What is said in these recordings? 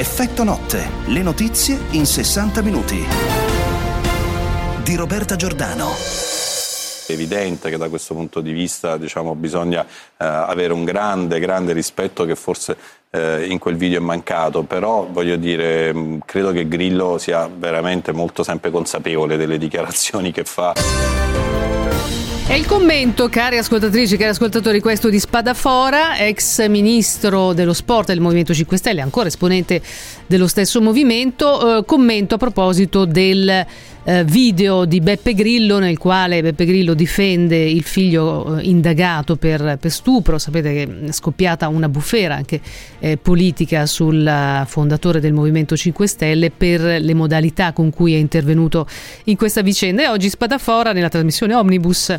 Effetto notte, le notizie in 60 minuti. Di Roberta Giordano. È evidente che da questo punto di vista diciamo, bisogna eh, avere un grande, grande rispetto che forse eh, in quel video è mancato, però voglio dire, credo che Grillo sia veramente molto sempre consapevole delle dichiarazioni che fa. E il commento, cari ascoltatrici, cari ascoltatori, questo di Spadafora, ex ministro dello sport del Movimento 5 Stelle, ancora esponente dello stesso movimento, eh, commento a proposito del eh, video di Beppe Grillo nel quale Beppe Grillo difende il figlio eh, indagato per, per, stupro. Sapete che è scoppiata una bufera anche eh, politica sul fondatore del Movimento 5 Stelle per le modalità con cui è intervenuto in questa vicenda. E oggi Spadafora nella trasmissione Omnibus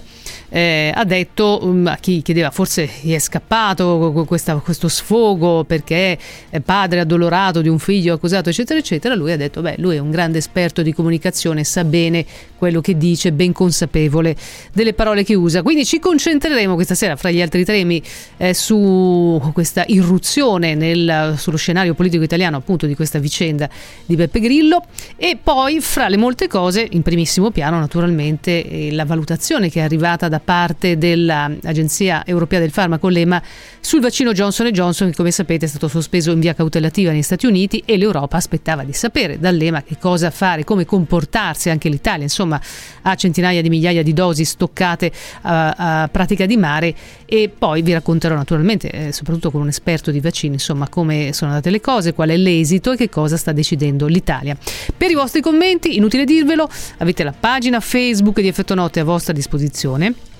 eh, ha detto um, a chi chiedeva forse gli è scappato questa, questo sfogo perché è padre addolorato di un figlio accusato eccetera eccetera. Lui ha detto beh lui è un grande esperto di comunicazione, sa bene quello che dice, ben consapevole delle parole che usa. Quindi ci concentreremo questa sera, fra gli altri temi, eh, su questa irruzione nel, sullo scenario politico italiano, appunto, di questa vicenda di Beppe Grillo. E poi, fra le molte cose, in primissimo piano, naturalmente, eh, la valutazione che è arrivata da parte dell'Agenzia Europea del Farmaco, l'EMA, sul vaccino Johnson Johnson, che come sapete è stato sospeso in via cautelativa negli Stati Uniti e l'Europa aspettava di sapere dall'EMA che cosa fare, come comportarsi grazie anche l'Italia, insomma, ha centinaia di migliaia di dosi stoccate a, a pratica di mare e poi vi racconterò naturalmente, eh, soprattutto con un esperto di vaccini, insomma, come sono andate le cose, qual è l'esito e che cosa sta decidendo l'Italia. Per i vostri commenti, inutile dirvelo, avete la pagina Facebook di Effetto Notte a vostra disposizione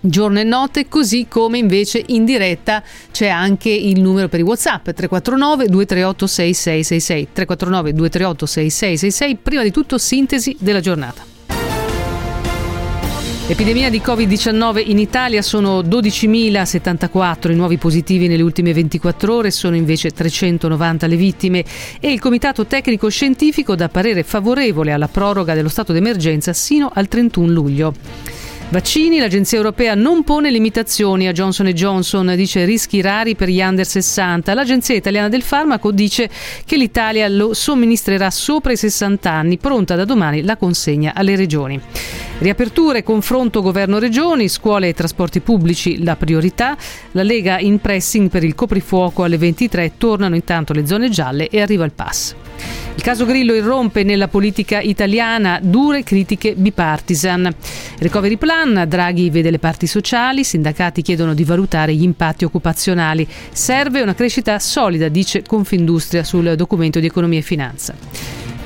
giorno e notte, così come invece in diretta c'è anche il numero per i WhatsApp 349 238 6666 349 238 6666. Prima di tutto sintesi della giornata. Epidemia di Covid-19 in Italia sono 12.074 i nuovi positivi nelle ultime 24 ore, sono invece 390 le vittime e il Comitato Tecnico Scientifico dà parere favorevole alla proroga dello stato d'emergenza sino al 31 luglio. Vaccini, l'Agenzia Europea non pone limitazioni a Johnson Johnson, dice rischi rari per gli under 60. L'Agenzia Italiana del Farmaco dice che l'Italia lo somministrerà sopra i 60 anni, pronta da domani la consegna alle regioni. Riaperture, confronto governo-regioni, scuole e trasporti pubblici la priorità. La Lega in pressing per il coprifuoco alle 23, tornano intanto le zone gialle e arriva il pass. Il caso Grillo irrompe nella politica italiana, dure critiche bipartisan. Recovery plan, Draghi vede le parti sociali, sindacati chiedono di valutare gli impatti occupazionali. Serve una crescita solida, dice Confindustria sul documento di economia e finanza.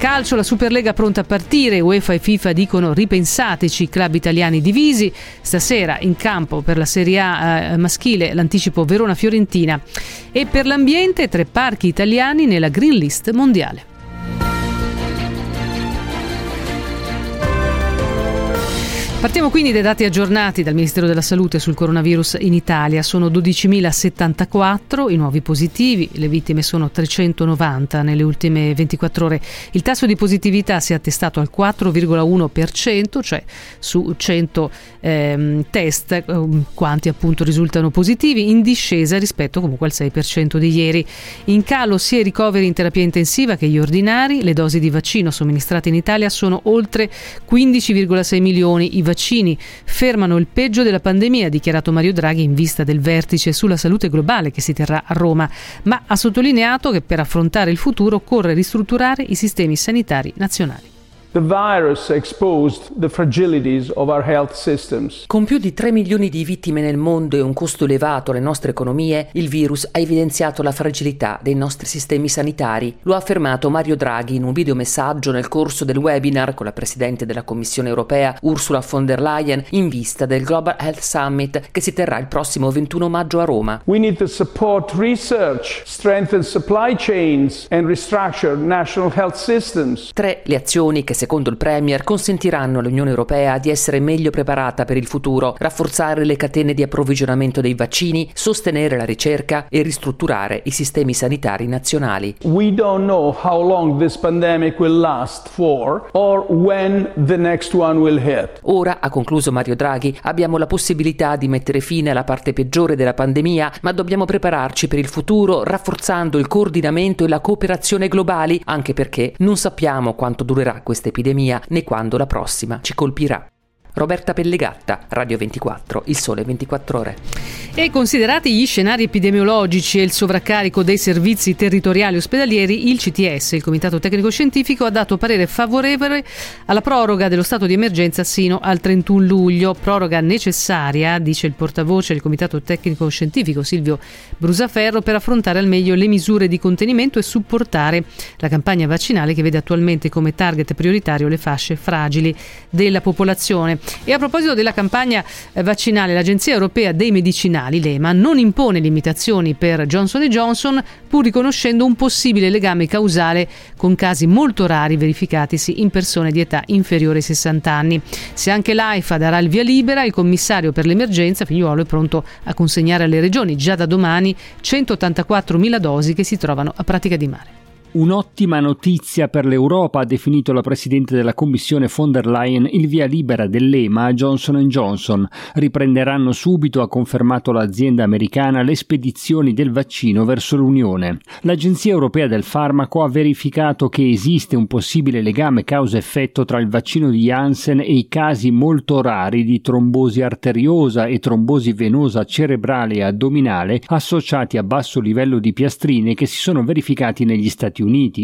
Calcio, la Superlega pronta a partire, UEFA e FIFA dicono ripensateci, club italiani divisi. Stasera in campo per la Serie A eh, maschile l'anticipo Verona-Fiorentina. E per l'ambiente tre parchi italiani nella Green List mondiale. Partiamo quindi dai dati aggiornati dal Ministero della Salute sul coronavirus in Italia. Sono 12.074 i nuovi positivi, le vittime sono 390 nelle ultime 24 ore. Il tasso di positività si è attestato al 4,1%, cioè su 100 ehm, test eh, quanti appunto risultano positivi, in discesa rispetto comunque al 6% di ieri. In calo sia i ricoveri in terapia intensiva che gli ordinari, le dosi di vaccino somministrate in Italia sono oltre 15,6 milioni. I vaccini fermano il peggio della pandemia, ha dichiarato Mario Draghi in vista del vertice sulla salute globale che si terrà a Roma, ma ha sottolineato che per affrontare il futuro occorre ristrutturare i sistemi sanitari nazionali. Con più di 3 milioni di vittime nel mondo e un costo elevato alle nostre economie, il virus ha evidenziato la fragilità dei nostri sistemi sanitari. Lo ha affermato Mario Draghi in un videomessaggio nel corso del webinar con la Presidente della Commissione europea Ursula von der Leyen in vista del Global Health Summit che si terrà il prossimo 21 maggio a Roma. We need to support research, strengthen supply chains and restructure national health systems. Tre le azioni che secondo il Premier, consentiranno all'Unione Europea di essere meglio preparata per il futuro, rafforzare le catene di approvvigionamamento dei vaccini, sostenere la ricerca e ristrutturare i sistemi sanitari nazionali. We don't know how long this pandemic will last for or when the next one will hit. Ora, ha concluso Mario Draghi, abbiamo la possibilità di mettere fine alla parte peggiore della pandemia, ma dobbiamo prepararci per il futuro rafforzando il coordinamento e la cooperazione globali, anche perché non sappiamo quanto durerà questa epidemia né quando la prossima ci colpirà. Roberta Pellegatta, Radio 24, Il Sole 24 Ore. E considerati gli scenari epidemiologici e il sovraccarico dei servizi territoriali ospedalieri, il CTS, il Comitato Tecnico Scientifico, ha dato parere favorevole alla proroga dello stato di emergenza sino al 31 luglio, proroga necessaria, dice il portavoce del Comitato Tecnico Scientifico Silvio Brusaferro, per affrontare al meglio le misure di contenimento e supportare la campagna vaccinale che vede attualmente come target prioritario le fasce fragili della popolazione. E a proposito della campagna eh, vaccinale, l'Agenzia Europea dei Medicinali, l'EMA, non impone limitazioni per Johnson Johnson, pur riconoscendo un possibile legame causale con casi molto rari verificatisi in persone di età inferiore ai 60 anni. Se anche l'AIFA darà il via libera, il commissario per l'emergenza Figliuolo è pronto a consegnare alle regioni già da domani 184.000 dosi che si trovano a pratica di mare. Un'ottima notizia per l'Europa, ha definito la Presidente della Commissione von der Leyen il via libera dell'EMA a Johnson Johnson. Riprenderanno subito, ha confermato l'azienda americana, le spedizioni del vaccino verso l'Unione. L'Agenzia Europea del Farmaco ha verificato che esiste un possibile legame causa-effetto tra il vaccino di Janssen e i casi molto rari di trombosi arteriosa e trombosi venosa cerebrale e addominale associati a basso livello di piastrine che si sono verificati negli Stati Uniti,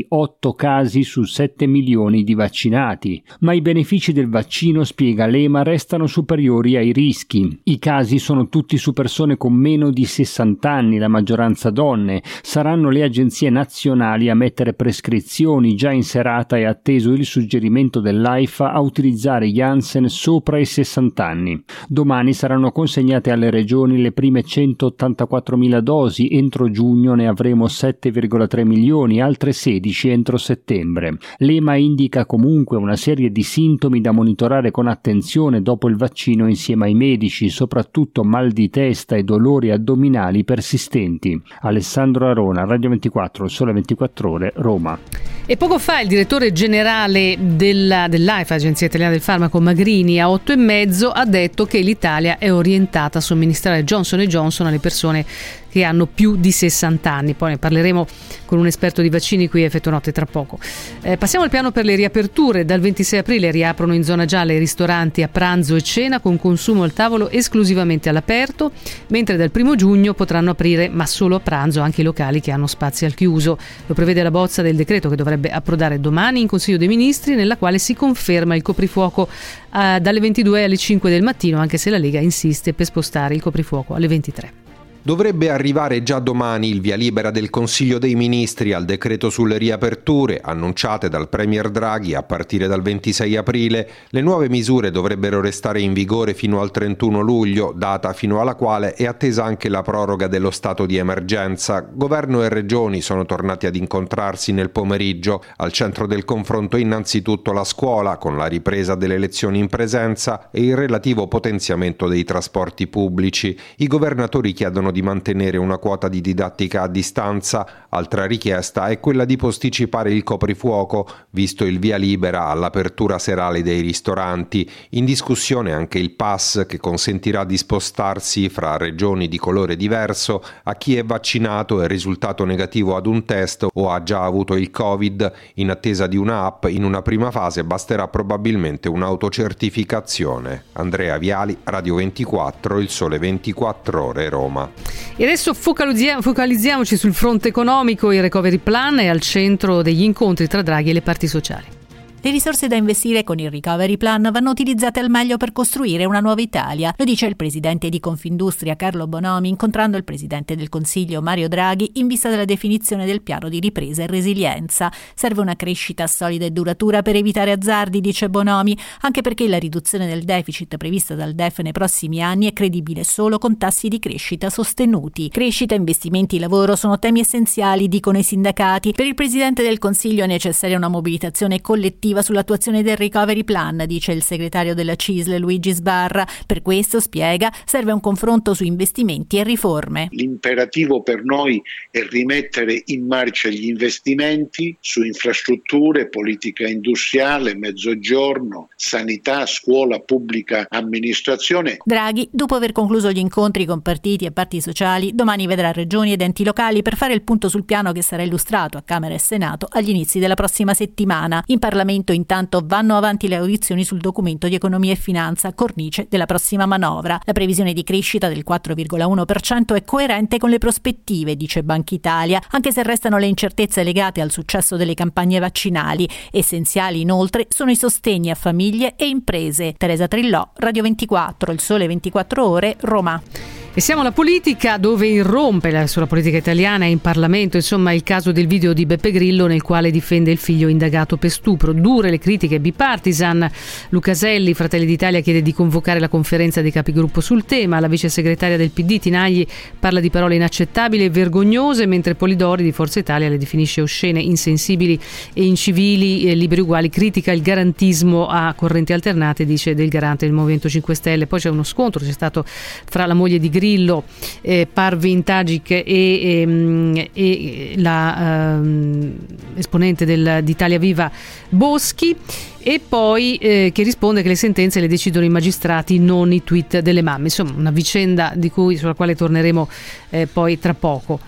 8 casi su 7 milioni di vaccinati. Ma i benefici del vaccino, spiega l'EMA, restano superiori ai rischi. I casi sono tutti su persone con meno di 60 anni, la maggioranza donne. Saranno le agenzie nazionali a mettere prescrizioni già in serata e atteso il suggerimento dell'AIFA a utilizzare Janssen sopra i 60 anni. Domani saranno consegnate alle regioni le prime 184.000 dosi, entro giugno ne avremo 7,3 milioni, altre 16 entro settembre. L'EMA indica comunque una serie di sintomi da monitorare con attenzione dopo il vaccino insieme ai medici, soprattutto mal di testa e dolori addominali persistenti. Alessandro Arona, Radio 24, Sole 24 Ore, Roma. E poco fa il direttore generale della, dell'AIFA, Agenzia Italiana del Farmaco Magrini, a 8 e mezzo ha detto che l'Italia è orientata a somministrare Johnson Johnson alle persone che hanno più di 60 anni. Poi ne parleremo con un esperto di vaccini qui a Effetto Notte tra poco. Eh, passiamo al piano per le riaperture. Dal 26 aprile riaprono in zona gialla i ristoranti a pranzo e cena con consumo al tavolo esclusivamente all'aperto, mentre dal 1 giugno potranno aprire, ma solo a pranzo, anche i locali che hanno spazi al chiuso. Lo prevede la bozza del decreto che dovrebbe approdare domani in Consiglio dei Ministri, nella quale si conferma il coprifuoco eh, dalle 22 alle 5 del mattino, anche se la Lega insiste per spostare il coprifuoco alle 23. Dovrebbe arrivare già domani il via libera del Consiglio dei Ministri al decreto sulle riaperture, annunciate dal Premier Draghi a partire dal 26 aprile. Le nuove misure dovrebbero restare in vigore fino al 31 luglio, data fino alla quale è attesa anche la proroga dello stato di emergenza. Governo e regioni sono tornati ad incontrarsi nel pomeriggio. Al centro del confronto innanzitutto la scuola, con la ripresa delle lezioni in presenza e il relativo potenziamento dei trasporti pubblici. I governatori chiedono di mantenere una quota di didattica a distanza, altra richiesta è quella di posticipare il coprifuoco, visto il via libera all'apertura serale dei ristoranti. In discussione anche il pass che consentirà di spostarsi fra regioni di colore diverso a chi è vaccinato e risultato negativo ad un test o ha già avuto il Covid. In attesa di una app, in una prima fase basterà probabilmente un'autocertificazione. Andrea Viali, Radio 24, Il Sole 24 Ore, Roma. E adesso focalizziamoci sul fronte economico. Il recovery plan è al centro degli incontri tra Draghi e le parti sociali. Le risorse da investire con il Recovery Plan vanno utilizzate al meglio per costruire una nuova Italia, lo dice il presidente di Confindustria Carlo Bonomi incontrando il presidente del Consiglio Mario Draghi in vista della definizione del piano di ripresa e resilienza. Serve una crescita solida e duratura per evitare azzardi, dice Bonomi, anche perché la riduzione del deficit prevista dal DEF nei prossimi anni è credibile solo con tassi di crescita sostenuti. Crescita, investimenti lavoro sono temi essenziali, dicono i sindacati. Per il presidente del Consiglio è necessaria una mobilitazione collettiva definitiva sull'attuazione del recovery plan, dice il segretario della CISL Luigi Sbarra. Per questo, spiega, serve un confronto su investimenti e riforme. L'imperativo per noi è rimettere in marcia gli investimenti su infrastrutture, politica industriale, mezzogiorno, sanità, scuola, pubblica amministrazione. Draghi, dopo aver concluso gli incontri con partiti e parti sociali, domani vedrà regioni ed enti locali per fare il punto sul piano che sarà illustrato a Camera e Senato agli inizi della prossima settimana. In Parlamento intanto vanno avanti le audizioni sul documento di economia e finanza, cornice della prossima manovra. La previsione di crescita del 4,1% è coerente con le prospettive, dice Banca Italia, anche se restano le incertezze legate al successo delle campagne vaccinali. Essenziali inoltre sono i sostegni a famiglie e imprese. Teresa Trillò, Radio 24, Il Sole 24 Ore, Roma. E siamo alla politica dove irrompe sulla politica italiana e in Parlamento, insomma, il caso del video di Beppe Grillo nel quale difende il figlio indagato per stupro. Dure le critiche bipartisan. Lucaselli, Fratelli d'Italia, chiede di convocare la conferenza dei capigruppo sul tema. La vice segretaria del PD, Tinagli, parla di parole inaccettabili e vergognose, mentre Polidori di Forza Italia le definisce oscene, insensibili e incivili, e liberi uguali. Critica il garantismo a correnti alternate, dice del garante del Movimento 5 Stelle. Poi c'è uno scontro, c'è stato fra la moglie di Grillo Grillo, eh, Parvin Tajik e, e, ehm, e la eh, esponente del, di Italia Viva Boschi e poi eh, che risponde che le sentenze le decidono i magistrati, non i tweet delle mamme. Insomma, una vicenda cui, sulla quale torneremo eh, poi tra poco.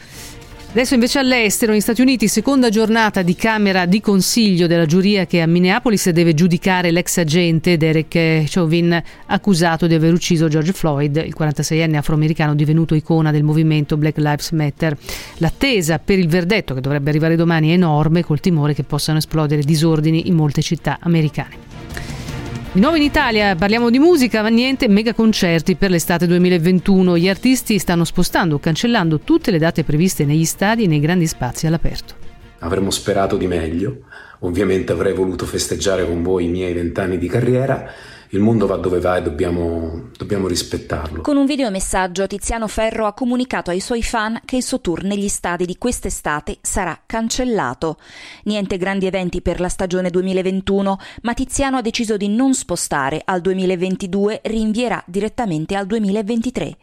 Adesso invece all'estero, negli Stati Uniti, seconda giornata di Camera di Consiglio della giuria che a Minneapolis deve giudicare l'ex agente Derek Chauvin accusato di aver ucciso George Floyd, il 46enne afroamericano divenuto icona del movimento Black Lives Matter. L'attesa per il verdetto che dovrebbe arrivare domani è enorme col timore che possano esplodere disordini in molte città americane. Di nuovo in Italia parliamo di musica, ma niente mega concerti per l'estate 2021. Gli artisti stanno spostando o cancellando tutte le date previste negli stadi e nei grandi spazi all'aperto. Avremmo sperato di meglio. Ovviamente avrei voluto festeggiare con voi i miei vent'anni di carriera il mondo va dove va e dobbiamo, dobbiamo rispettarlo. Con un videomessaggio Tiziano Ferro ha comunicato ai suoi fan che il suo tour negli stadi di quest'estate sarà cancellato. Niente grandi eventi per la stagione 2021, ma Tiziano ha deciso di non spostare al 2022, rinvierà direttamente al 2023.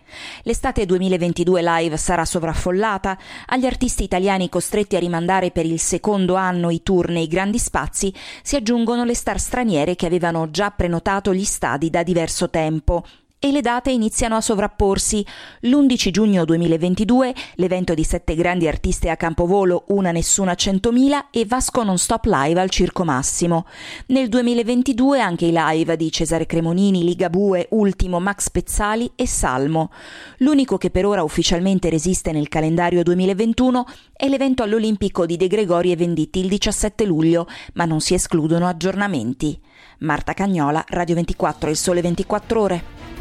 L'estate 2022 live sarà sovraffollata, agli artisti italiani costretti a rimandare per il secondo anno i tour nei grandi spazi si aggiungono le star straniere che avevano già prenotato gli stadi da diverso tempo e le date iniziano a sovrapporsi. L'11 giugno 2022 l'evento di sette grandi artiste a Campovolo, Una Nessuna 100.000 e Vasco Non Stop Live al Circo Massimo. Nel 2022 anche i live di Cesare Cremonini, Ligabue, Ultimo, Max Pezzali e Salmo. L'unico che per ora ufficialmente resiste nel calendario 2021 è l'evento all'Olimpico di De Gregori e Venditti il 17 luglio, ma non si escludono aggiornamenti. Marta Cagnola, Radio 24, Il Sole 24 Ore.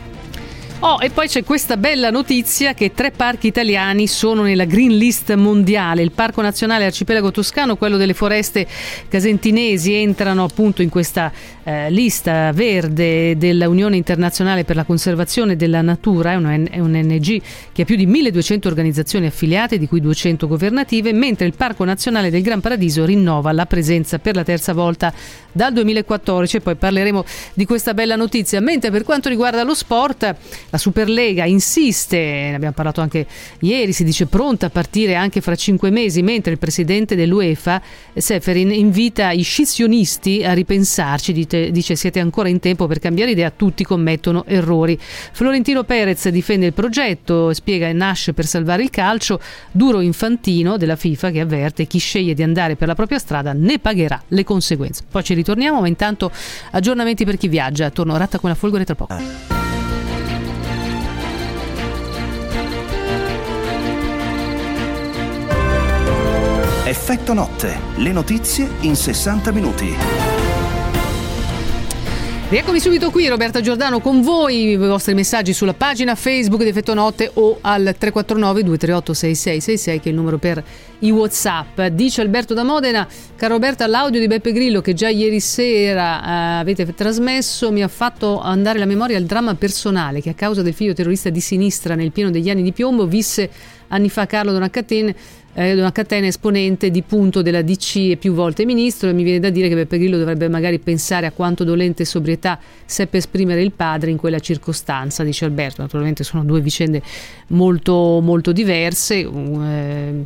Oh, e poi c'è questa bella notizia che tre parchi italiani sono nella Green List mondiale. Il Parco Nazionale Arcipelago Toscano, quello delle foreste casentinesi entrano appunto in questa eh, lista verde dell'Unione Internazionale per la Conservazione della Natura, è un, è un NG che ha più di 1200 organizzazioni affiliate, di cui 200 governative, mentre il Parco Nazionale del Gran Paradiso rinnova la presenza per la terza volta dal 2014 e poi parleremo di questa bella notizia. Mentre per quanto riguarda lo sport, la Superlega insiste, ne abbiamo parlato anche ieri, si dice pronta a partire anche fra cinque mesi, mentre il presidente dell'UEFA, Seferin, invita i scissionisti a ripensarci, dice, dice siete ancora in tempo per cambiare idea, tutti commettono errori. Florentino Perez difende il progetto, spiega e nasce per salvare il calcio, duro infantino della FIFA che avverte chi sceglie di andare per la propria strada ne pagherà le conseguenze. Poi ci ritorniamo, ma intanto aggiornamenti per chi viaggia. Torno a Ratta con la Folgore tra poco. Effetto notte, le notizie in 60 minuti. Rieccomi subito qui, Roberta Giordano, con voi, i vostri messaggi sulla pagina Facebook di Effetto Notte o al 349 238 6666 che è il numero per i Whatsapp. Dice Alberto da Modena, caro Roberta, l'audio di Beppe Grillo che già ieri sera eh, avete trasmesso mi ha fatto andare la memoria al dramma personale che a causa del figlio terrorista di sinistra nel pieno degli anni di piombo visse anni fa Carlo Donaccatin eh, una catena esponente di punto della DC e più volte ministro e mi viene da dire che Beppe Grillo dovrebbe magari pensare a quanto dolente sobrietà seppe esprimere il padre in quella circostanza, dice Alberto. Naturalmente sono due vicende molto, molto diverse, eh,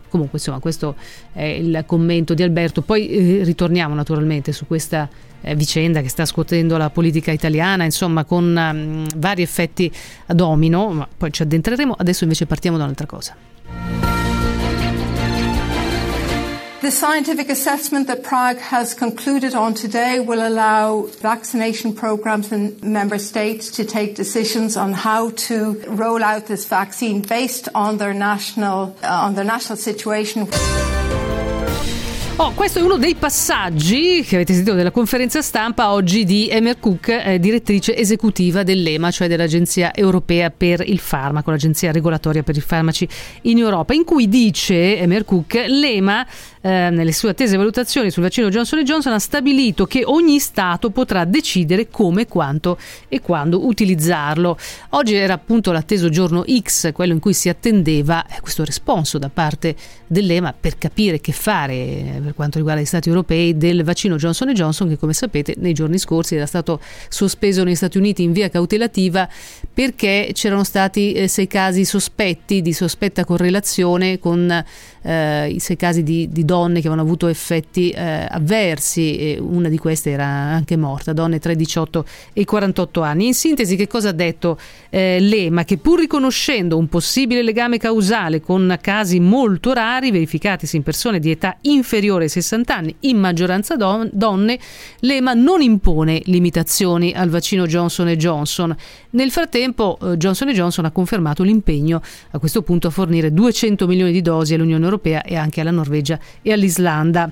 comunque insomma questo è il commento di Alberto. Poi eh, ritorniamo naturalmente su questa eh, vicenda che sta scuotendo la politica italiana, insomma con um, vari effetti a domino, ma poi ci addentreremo. Adesso invece partiamo da un'altra cosa. The scientific assessment that Prague has concluded on today will allow vaccination programs in member states to take decisions on how to roll out this vaccine based on their national, uh, on their national situation. Oh, questo è uno dei passaggi che avete sentito della conferenza stampa oggi di Emer Cook, eh, direttrice esecutiva dell'EMA, cioè dell'Agenzia Europea per il Farmaco, l'Agenzia Regolatoria per i Farmaci in Europa, in cui dice Emer Cook l'EMA eh, nelle sue attese valutazioni sul vaccino Johnson Johnson ha stabilito che ogni Stato potrà decidere come, quanto e quando utilizzarlo. Oggi era appunto l'atteso giorno X, quello in cui si attendeva eh, questo responso da parte dell'EMA per capire che fare per quanto riguarda gli Stati europei del vaccino Johnson Johnson che come sapete nei giorni scorsi era stato sospeso negli Stati Uniti in via cautelativa perché c'erano stati eh, sei casi sospetti di sospetta correlazione con eh, i sei casi di, di, donne che avevano avuto effetti eh, avversi una di queste era anche morta, donne tra i 18 e i 48 anni. In sintesi che cosa ha detto eh, l'EMA? Che pur riconoscendo un possibile legame causale con casi molto rari verificatisi in persone di età inferiore ai 60 anni, in maggioranza don- donne, l'EMA non impone limitazioni al vaccino Johnson Johnson. Nel frattempo eh, Johnson Johnson ha confermato l'impegno a questo punto a fornire 200 milioni di dosi all'Unione Europea Europea e anche alla Norvegia e all'Islanda.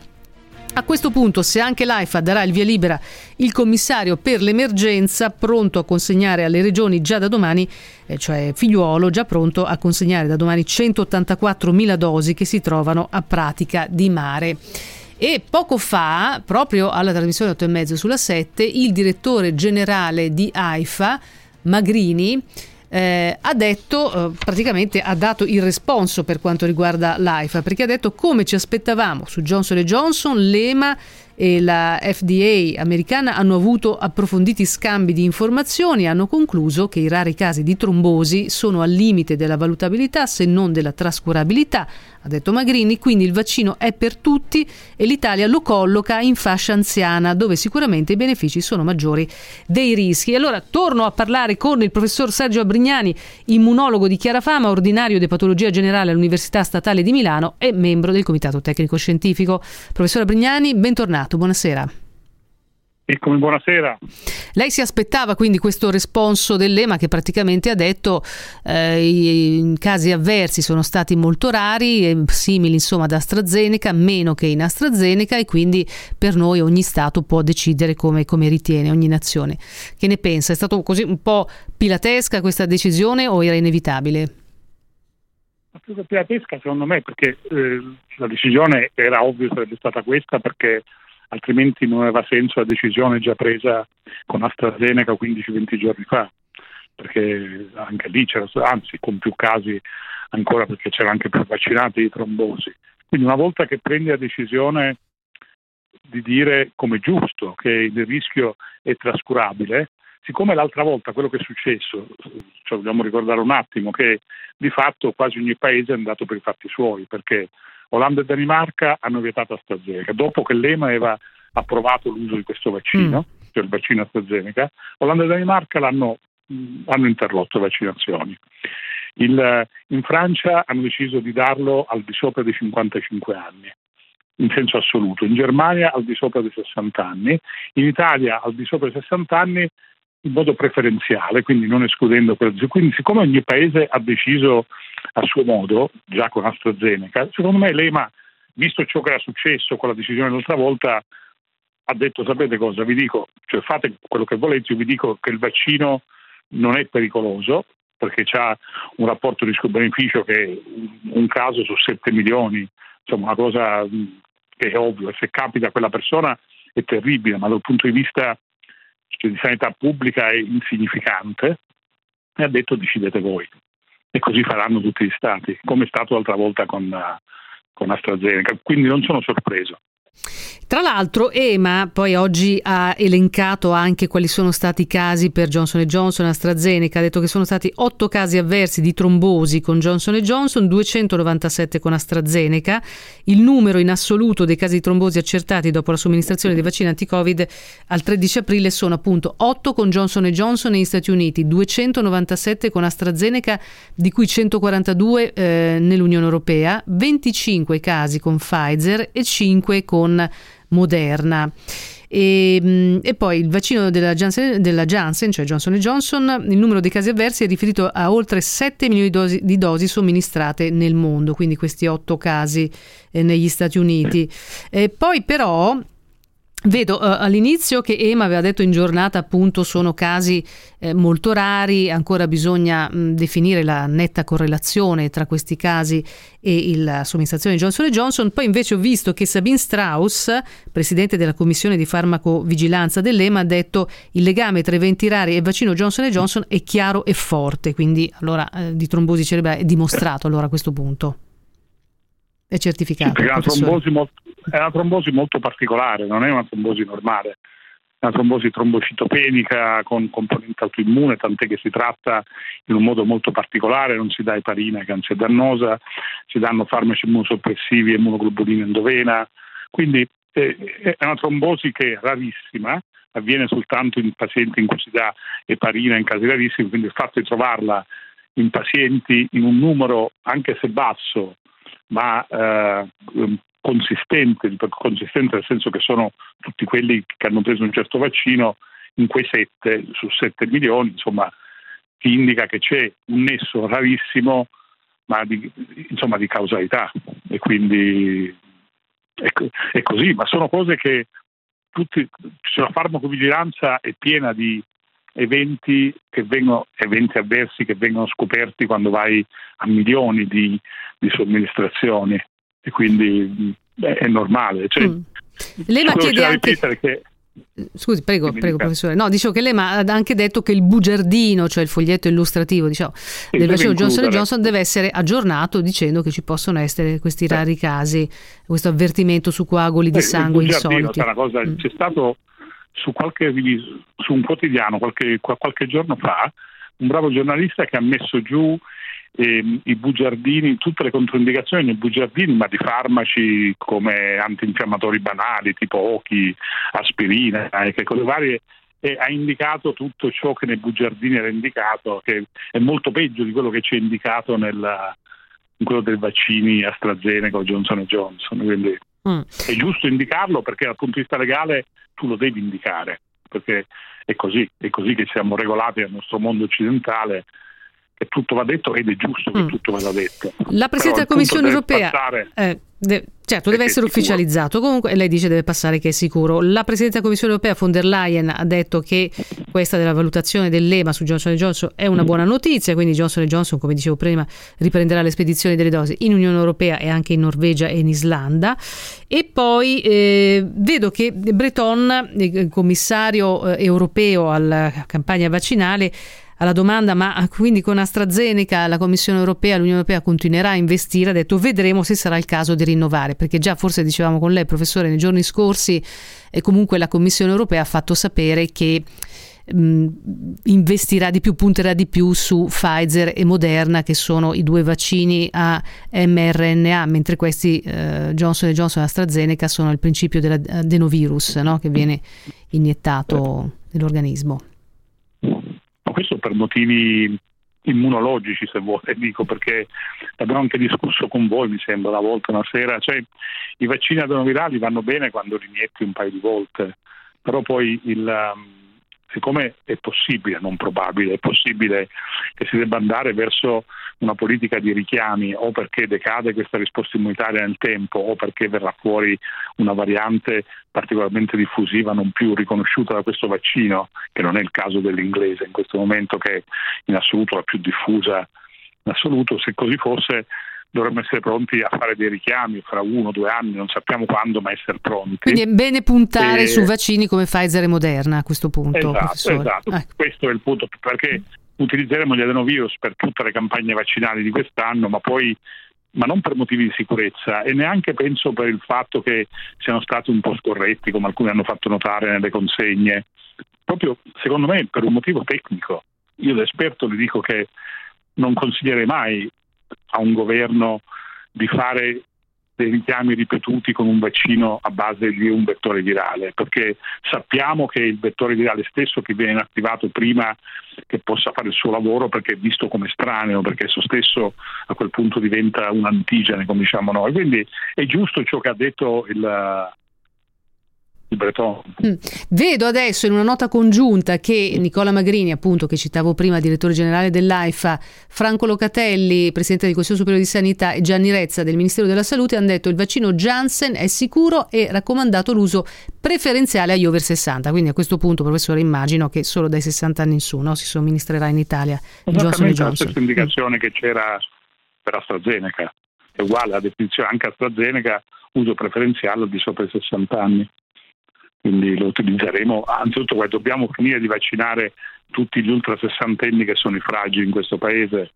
A questo punto, se anche l'AIFA darà il via libera, il commissario per l'emergenza pronto a consegnare alle regioni già da domani, eh, cioè figliuolo, già pronto a consegnare da domani 184.000 dosi che si trovano a pratica di mare. E poco fa, proprio alla trasmissione 8 e mezzo sulla 7, il direttore generale di AIFA, Magrini, eh, ha detto, eh, praticamente ha dato il responso per quanto riguarda l'AIFA, perché ha detto come ci aspettavamo su Johnson Johnson, l'EMA e la FDA americana hanno avuto approfonditi scambi di informazioni e hanno concluso che i rari casi di trombosi sono al limite della valutabilità se non della trascurabilità, ha detto Magrini, quindi il vaccino è per tutti e l'Italia lo colloca in fascia anziana dove sicuramente i benefici sono maggiori dei rischi. Allora torno a parlare con il professor Sergio Abrignani, immunologo di chiara fama, ordinario di patologia generale all'Università Statale di Milano e membro del Comitato Tecnico Scientifico. Professor Abrignani, bentornato buonasera. Eccomi, buonasera. Lei si aspettava quindi questo responso dell'EMA che praticamente ha detto eh, i casi avversi sono stati molto rari, simili insomma ad AstraZeneca, meno che in AstraZeneca e quindi per noi ogni Stato può decidere come, come ritiene, ogni nazione. Che ne pensa? È stato così un po' pilatesca questa decisione o era inevitabile? più che pilatesca secondo me perché eh, la decisione era ovvio sarebbe stata questa perché altrimenti non aveva senso la decisione già presa con AstraZeneca 15-20 giorni fa, perché anche lì c'era, anzi con più casi ancora perché c'era anche più vaccinati di trombosi. Quindi una volta che prendi la decisione di dire come giusto che il rischio è trascurabile, siccome l'altra volta quello che è successo, cioè dobbiamo ricordare un attimo che di fatto quasi ogni paese è andato per i fatti suoi, perché Olanda e Danimarca hanno vietato AstraZeneca. Dopo che l'EMA aveva approvato l'uso di questo vaccino, mm. cioè il vaccino AstraZeneca, Olanda e Danimarca l'hanno, mh, hanno interrotto le vaccinazioni. Il, in Francia hanno deciso di darlo al di sopra dei 55 anni in senso assoluto, in Germania al di sopra dei 60 anni, in Italia al di sopra dei 60 anni in modo preferenziale, quindi non escludendo quello. Quindi siccome ogni paese ha deciso a suo modo, già con AstraZeneca, secondo me l'EMA, visto ciò che era successo con la decisione dell'altra volta, ha detto sapete cosa, vi dico, cioè fate quello che volete, io vi dico che il vaccino non è pericoloso perché ha un rapporto rischio-beneficio che è un caso su 7 milioni, insomma una cosa che è ovvio, se capita a quella persona è terribile, ma dal punto di vista cioè, di sanità pubblica è insignificante e ha detto decidete voi. E così faranno tutti gli stati, come è stato l'altra volta con, con AstraZeneca, quindi non sono sorpreso. Tra l'altro EMA poi oggi ha elencato anche quali sono stati i casi per Johnson Johnson AstraZeneca, ha detto che sono stati 8 casi avversi di trombosi con Johnson Johnson, 297 con AstraZeneca. Il numero in assoluto dei casi di trombosi accertati dopo la somministrazione dei vaccini anti-Covid al 13 aprile sono appunto 8 con Johnson Johnson negli Stati Uniti, 297 con AstraZeneca, di cui 142 eh, nell'Unione Europea, 25 casi con Pfizer e 5 con Moderna. E, mm, e, poi il vaccino della Janssen, della Janssen, cioè Johnson Johnson, il numero dei casi avversi è riferito a oltre 7 milioni di dosi, di dosi somministrate nel mondo, quindi questi 8 casi eh, negli Stati Uniti. E poi però Vedo uh, all'inizio che Ema aveva detto in giornata appunto sono casi eh, molto rari, ancora bisogna mh, definire la netta correlazione tra questi casi e la somministrazione di Johnson Johnson, poi invece ho visto che Sabine Strauss, presidente della commissione di farmacovigilanza dell'EMA, ha detto il legame tra eventi rari e il vaccino Johnson Johnson è chiaro e forte, quindi allora eh, di trombosi cerebrale è dimostrato allora a questo punto. È certificato. Sì, è, una trombosi molto, è una trombosi molto particolare, non è una trombosi normale è una trombosi trombocitopenica con componente autoimmune, tant'è che si tratta in un modo molto particolare, non si dà eparina che anzi è dannosa, si danno farmaci immunosoppressivi e immunoglobuline endovena, quindi eh, è una trombosi che è rarissima, avviene soltanto in pazienti in cui si dà eparina in casi rarissimi, quindi il fatto di trovarla in pazienti in un numero anche se basso ma eh, consistente, consistente nel senso che sono tutti quelli che hanno preso un certo vaccino in quei 7 su 7 milioni, insomma, ti indica che c'è un nesso rarissimo ma di, insomma, di causalità. E quindi è, è, così, ma sono cose che tutti, cioè la farmacovigilanza è piena di eventi, vengono, eventi avversi che vengono scoperti quando vai a milioni di, di somministrazioni e quindi beh, è normale. Cioè, mm. L'EMA chiede anche... Che... Scusi, prego, prego professore. No, dicevo che l'EMA ha anche detto che il bugiardino, cioè il foglietto illustrativo diciamo, sì, del vaccino Johnson Johnson deve essere aggiornato dicendo che ci possono essere questi rari casi, questo avvertimento su coaguli di sangue insoliti. Cosa, mm. C'è stato su, qualche, su un quotidiano qualche, qualche giorno fa un bravo giornalista che ha messo giù eh, i bugiardini, tutte le controindicazioni nei bugiardini, ma di farmaci come antinfiammatori banali tipo occhi, aspirina e che cose varie, e ha indicato tutto ciò che nei bugiardini era indicato, che è molto peggio di quello che ci è indicato nel, in quello dei vaccini AstraZeneca o Johnson Johnson. Quindi mm. è giusto indicarlo perché dal punto di vista legale tu lo devi indicare, perché è così, è così che siamo regolati nel nostro mondo occidentale che tutto va detto ed è giusto che mm. tutto vada detto. La Presidente della Commissione europea... Eh, de- certo, deve essere ufficializzato. Comunque lei dice deve passare che è sicuro. La Presidente della Commissione europea von der Leyen ha detto che questa della valutazione dell'EMA su Johnson Johnson è una buona notizia, quindi Johnson Johnson, come dicevo prima, riprenderà le spedizioni delle dosi in Unione Europea e anche in Norvegia e in Islanda. E poi eh, vedo che Breton, il commissario eh, europeo alla campagna vaccinale, alla domanda ma quindi con AstraZeneca la Commissione europea, l'Unione europea continuerà a investire, ha detto vedremo se sarà il caso di rinnovare, perché già forse dicevamo con lei professore nei giorni scorsi e comunque la Commissione europea ha fatto sapere che mh, investirà di più, punterà di più su Pfizer e Moderna che sono i due vaccini a mRNA, mentre questi eh, Johnson Johnson e AstraZeneca sono il principio dell'adenovirus no? che viene iniettato nell'organismo. questo per motivi immunologici se vuole, dico perché abbiamo anche discusso con voi mi sembra una volta una sera, cioè i vaccini adenovirali vanno bene quando li inietti un paio di volte, però poi il, um, siccome è possibile, non probabile, è possibile che si debba andare verso una politica di richiami o perché decade questa risposta immunitaria nel tempo o perché verrà fuori una variante particolarmente diffusiva non più riconosciuta da questo vaccino, che non è il caso dell'inglese in questo momento che è in assoluto la più diffusa in assoluto, se così fosse dovremmo essere pronti a fare dei richiami fra uno o due anni, non sappiamo quando, ma essere pronti. Quindi è bene puntare e... su vaccini come Pfizer e Moderna a questo punto. Esatto, esatto. Ecco. questo è il punto, perché utilizzeremo gli adenovirus per tutte le campagne vaccinali di quest'anno, ma poi ma non per motivi di sicurezza e neanche penso per il fatto che siano stati un po' scorretti, come alcuni hanno fatto notare nelle consegne, proprio secondo me per un motivo tecnico. Io da esperto le dico che non consiglierei mai a un governo di fare dei richiami ripetuti con un vaccino a base di un vettore virale, perché sappiamo che il vettore virale stesso che viene attivato prima che possa fare il suo lavoro perché è visto come estraneo, perché esso stesso a quel punto diventa un antigene, come diciamo noi. Quindi è giusto ciò che ha detto il, Breton. Mm. Vedo adesso in una nota congiunta che Nicola Magrini, appunto, che citavo prima, direttore generale dell'AIFA, Franco Locatelli, presidente del Consiglio Superiore di Sanità e Gianni Rezza del Ministero della Salute hanno detto che il vaccino Janssen è sicuro e raccomandato l'uso preferenziale agli over 60. Quindi a questo punto, professore, immagino che solo dai 60 anni in su no? si somministrerà in Italia Johnson Johnson. la stessa indicazione mm. che c'era per AstraZeneca. È uguale la definizione anche AstraZeneca, uso preferenziale al di sopra dei 60 anni quindi lo utilizzeremo. Anzitutto dobbiamo finire di vaccinare tutti gli ultra sessantenni che sono i fragili in questo paese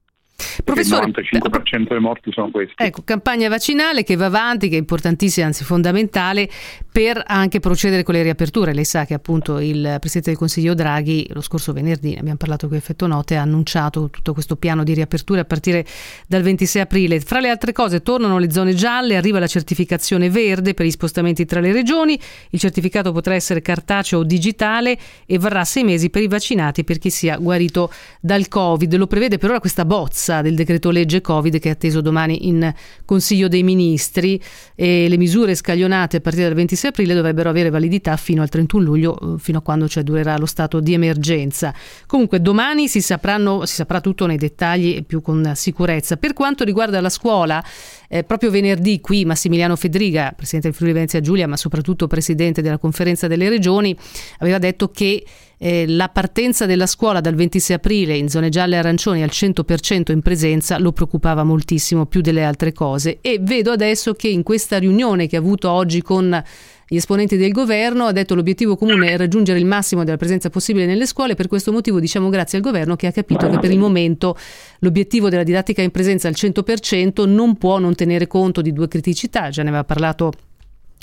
Professore, il 95% dei morti sono questi. Ecco, campagna vaccinale che va avanti, che è importantissima, anzi fondamentale, per anche procedere con le riaperture. Lei sa che appunto il Presidente del Consiglio Draghi lo scorso venerdì, abbiamo parlato con effetto note, ha annunciato tutto questo piano di riaperture a partire dal 26 aprile. Fra le altre cose tornano le zone gialle, arriva la certificazione verde per gli spostamenti tra le regioni, il certificato potrà essere cartaceo o digitale e varrà sei mesi per i vaccinati per chi sia guarito dal Covid. Lo prevede per ora questa bozza bozza del decreto legge Covid che è atteso domani in Consiglio dei Ministri e le misure scaglionate a partire dal 26 aprile dovrebbero avere validità fino al 31 luglio, eh, fino a quando cioè, durerà lo stato di emergenza. Comunque domani si, sapranno, si saprà tutto nei dettagli e più con sicurezza. Per quanto riguarda la scuola, eh, proprio venerdì qui Massimiliano Fedriga, presidente del Friuli Venezia Giulia, ma soprattutto presidente della conferenza delle regioni, aveva detto che eh, la partenza della scuola dal 26 aprile in zone gialle e arancioni al 100% in presenza lo preoccupava moltissimo più delle altre cose. E vedo adesso che in questa riunione che ha avuto oggi con gli esponenti del governo ha detto l'obiettivo comune è raggiungere il massimo della presenza possibile nelle scuole, per questo motivo diciamo grazie al governo che ha capito che per il momento l'obiettivo della didattica in presenza al 100% non può non tenere conto di due criticità, già ne aveva parlato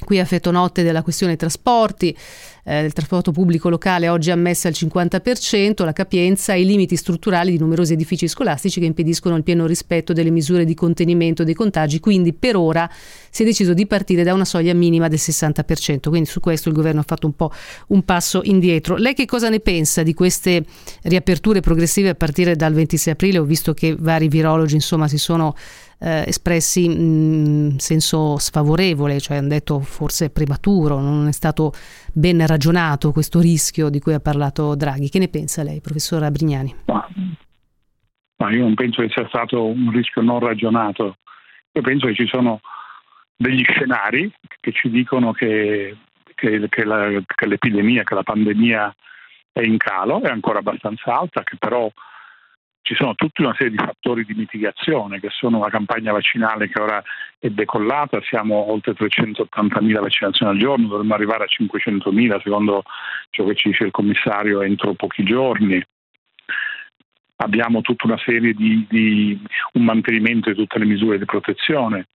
Qui a Fetonotte della questione trasporti, eh, del trasporto pubblico locale oggi ammessa al 50%, la capienza e i limiti strutturali di numerosi edifici scolastici che impediscono il pieno rispetto delle misure di contenimento dei contagi, quindi per ora si è deciso di partire da una soglia minima del 60%, quindi su questo il governo ha fatto un po' un passo indietro. Lei che cosa ne pensa di queste riaperture progressive a partire dal 26 aprile? Ho visto che vari virologi insomma si sono eh, espressi in senso sfavorevole, cioè hanno detto forse prematuro, non è stato ben ragionato questo rischio di cui ha parlato Draghi. Che ne pensa lei, professor Abrignani? Ma, ma io non penso che sia stato un rischio non ragionato. Io penso che ci sono degli scenari che ci dicono che, che, che, la, che l'epidemia, che la pandemia è in calo, è ancora abbastanza alta, che però ci sono tutta una serie di fattori di mitigazione che sono la campagna vaccinale che ora è decollata, siamo oltre 380.000 vaccinazioni al giorno, dovremmo arrivare a 500.000 secondo ciò che ci dice il commissario entro pochi giorni abbiamo tutta una serie di, di, un mantenimento di tutte le misure di protezione.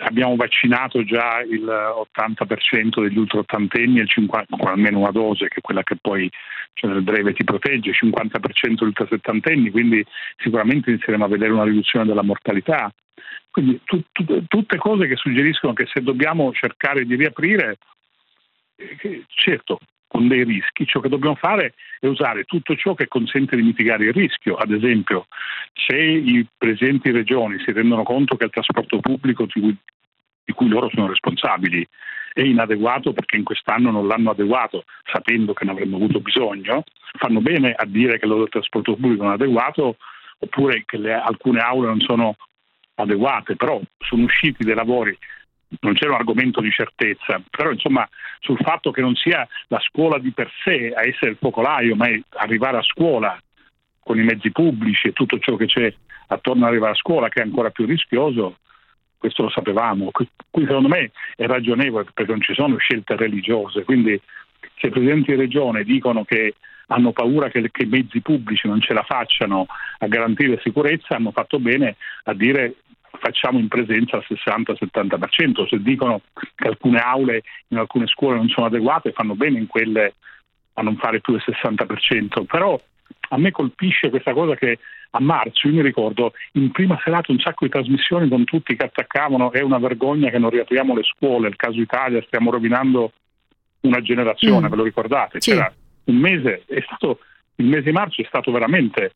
Abbiamo vaccinato già il 80% degli ultraottantenni e il 50, con almeno una dose, che è quella che poi cioè nel breve ti protegge, il 50% degli ultrasettantenni, quindi sicuramente inizieremo a vedere una riduzione della mortalità. Quindi tu, tu, tutte cose che suggeriscono che se dobbiamo cercare di riaprire, eh, certo, con dei rischi, ciò che dobbiamo fare è usare tutto ciò che consente di mitigare il rischio. Ad esempio, se i presidenti regioni si rendono conto che il trasporto pubblico di cui, di cui loro sono responsabili è inadeguato perché in quest'anno non l'hanno adeguato, sapendo che ne avremmo avuto bisogno, fanno bene a dire che il loro trasporto pubblico non è adeguato oppure che le, alcune aule non sono adeguate, però sono usciti dei lavori non c'era un argomento di certezza, però insomma sul fatto che non sia la scuola di per sé a essere il focolaio, ma arrivare a scuola con i mezzi pubblici e tutto ciò che c'è attorno ad arrivare a scuola che è ancora più rischioso, questo lo sapevamo. Qui secondo me è ragionevole perché non ci sono scelte religiose, quindi se i presidenti di regione dicono che hanno paura che, che, i mezzi pubblici non ce la facciano a garantire sicurezza, hanno fatto bene a dire facciamo in presenza al 60-70%. Se dicono che alcune aule in alcune scuole non sono adeguate, fanno bene in quelle a non fare più del 60%. Però a me colpisce questa cosa che a marzo, io mi ricordo, in prima serata un sacco di trasmissioni con tutti che attaccavano, è una vergogna che non riapriamo le scuole, il caso Italia, stiamo rovinando una generazione, mm. ve lo ricordate? Sì. C'era un mese, è stato, il mese di marzo è stato veramente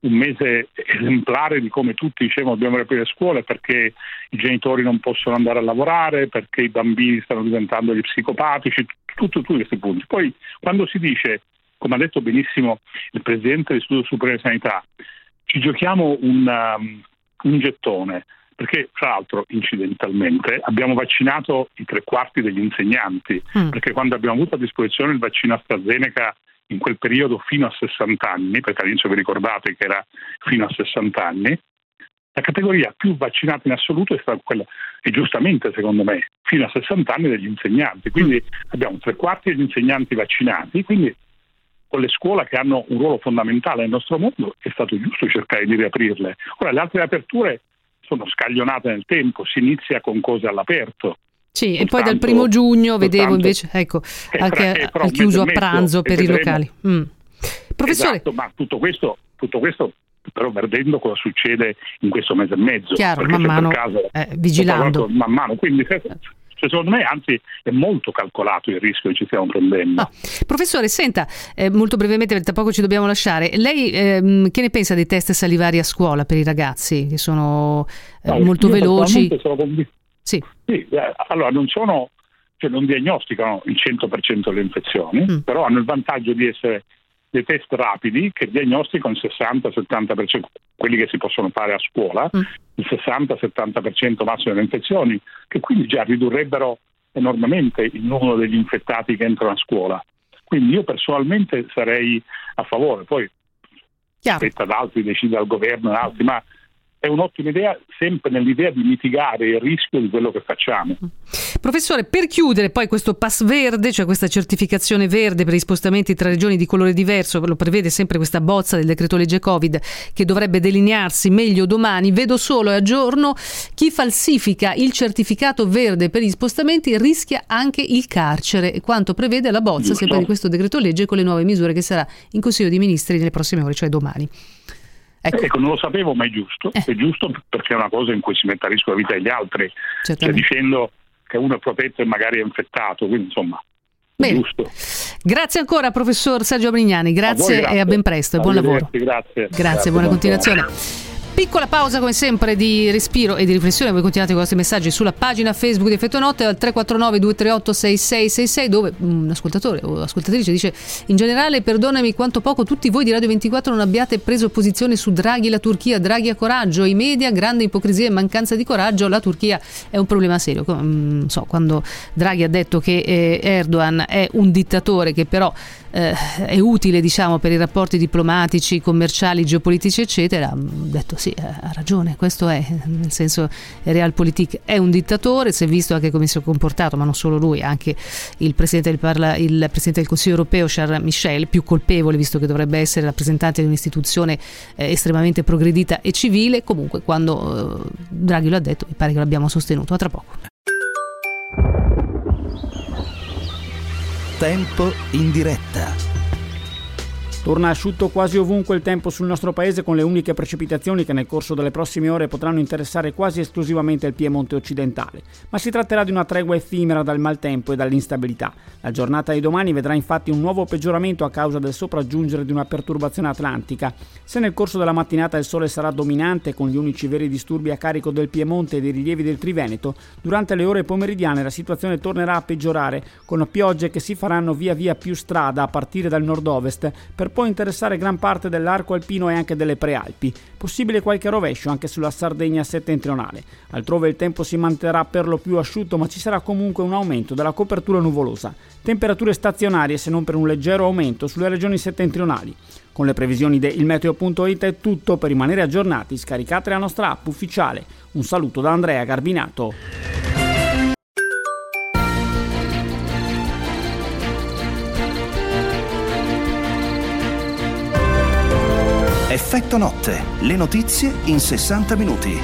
un mese esemplare di come tutti dicevano dobbiamo riaprire le scuole perché i genitori non possono andare a lavorare, perché i bambini stanno diventando gli psicopatici, tutti questi punti. Poi quando si dice, come ha detto benissimo il Presidente dell'Istituto Superiore di Sanità, ci giochiamo un, um, un gettone, perché tra l'altro incidentalmente abbiamo vaccinato i tre quarti degli insegnanti, mm. perché quando abbiamo avuto a disposizione il vaccino AstraZeneca in quel periodo fino a 60 anni, perché all'inizio vi ricordate che era fino a 60 anni, la categoria più vaccinata in assoluto è stata quella, e giustamente secondo me, fino a 60 anni degli insegnanti. Quindi mm. abbiamo tre quarti degli insegnanti vaccinati, quindi con le scuole che hanno un ruolo fondamentale nel nostro mondo è stato giusto cercare di riaprirle. Ora le altre aperture sono scaglionate nel tempo, si inizia con cose all'aperto. Sì, e poi dal primo giugno vedevo invece, ecco, anche al chiuso a pranzo per i locali. Mm. Professore... Esatto, ma tutto questo, tutto questo però vedendo cosa succede in questo mese e mezzo. Chiaro, man mano, caso, eh, vigilando. Man mano, quindi cioè, secondo me anzi è molto calcolato il rischio che ci stiamo prendendo. Ah. Professore, senta, eh, molto brevemente, tra poco ci dobbiamo lasciare, lei ehm, che ne pensa dei test salivari a scuola per i ragazzi che sono eh, no, molto veloci? Sono convinto. Sì. Sì eh, allora non sono, cioè non diagnosticano il 100% delle infezioni, mm. però hanno il vantaggio di essere dei test rapidi che diagnosticano il 60-70%, quelli che si possono fare a scuola, mm. il 60-70% massimo delle infezioni, che quindi già ridurrebbero enormemente il numero degli infettati che entrano a scuola. Quindi io personalmente sarei a favore, poi Chiaro. spetta ad altri, decide al governo e altri, ma è un'ottima idea, sempre nell'idea di mitigare il rischio di quello che facciamo. Professore, per chiudere poi questo pass verde, cioè questa certificazione verde per gli spostamenti tra regioni di colore diverso, lo prevede sempre questa bozza del decreto legge Covid che dovrebbe delinearsi meglio domani, vedo solo e a giorno chi falsifica il certificato verde per gli spostamenti rischia anche il carcere, quanto prevede la bozza Giusto. sempre di questo decreto legge con le nuove misure che sarà in Consiglio dei Ministri nelle prossime ore, cioè domani. Ecco. ecco. non lo sapevo, ma è giusto. Eh. È giusto perché è una cosa in cui si mette a rischio la vita degli altri, cioè dicendo che uno è protetto e magari è infettato, quindi insomma. Bene. Giusto. Grazie ancora professor Sergio Brignani, grazie, a grazie. e a ben presto e buon lavoro. Grazie. Grazie, grazie buona continuazione. Piccola pausa come sempre di respiro e di riflessione, voi continuate con i vostri messaggi sulla pagina Facebook di Effetto Notte al 349 238 6666 dove un ascoltatore o ascoltatrice dice in generale perdonami quanto poco tutti voi di Radio 24 non abbiate preso posizione su Draghi la Turchia, Draghi ha coraggio, i media grande ipocrisia e mancanza di coraggio, la Turchia è un problema serio. Mm, so, quando Draghi ha detto che eh, Erdogan è un dittatore che però eh, è utile diciamo, per i rapporti diplomatici, commerciali, geopolitici eccetera, ha detto sì, ha ragione, questo è, nel senso Realpolitik è un dittatore, si è visto anche come si è comportato, ma non solo lui, anche il Presidente del, Parla, il Presidente del Consiglio europeo Charles Michel, più colpevole visto che dovrebbe essere rappresentante di un'istituzione eh, estremamente progredita e civile, comunque quando eh, Draghi lo ha detto mi pare che l'abbiamo sostenuto, a tra poco. Tempo in diretta. Torna asciutto quasi ovunque il tempo sul nostro paese con le uniche precipitazioni che nel corso delle prossime ore potranno interessare quasi esclusivamente il Piemonte occidentale, ma si tratterà di una tregua effimera dal maltempo e dall'instabilità. La giornata di domani vedrà infatti un nuovo peggioramento a causa del sopraggiungere di una perturbazione atlantica. Se nel corso della mattinata il sole sarà dominante con gli unici veri disturbi a carico del Piemonte e dei rilievi del Triveneto, durante le ore pomeridiane la situazione tornerà a peggiorare con piogge che si faranno via via più strada a partire dal nord-ovest per può interessare gran parte dell'arco alpino e anche delle prealpi. Possibile qualche rovescio anche sulla Sardegna settentrionale. Altrove il tempo si manterrà per lo più asciutto, ma ci sarà comunque un aumento della copertura nuvolosa. Temperature stazionarie se non per un leggero aumento sulle regioni settentrionali. Con le previsioni di ilmeteo.it è tutto per rimanere aggiornati. Scaricate la nostra app ufficiale. Un saluto da Andrea Garbinato. Effetto notte, le notizie in 60 minuti.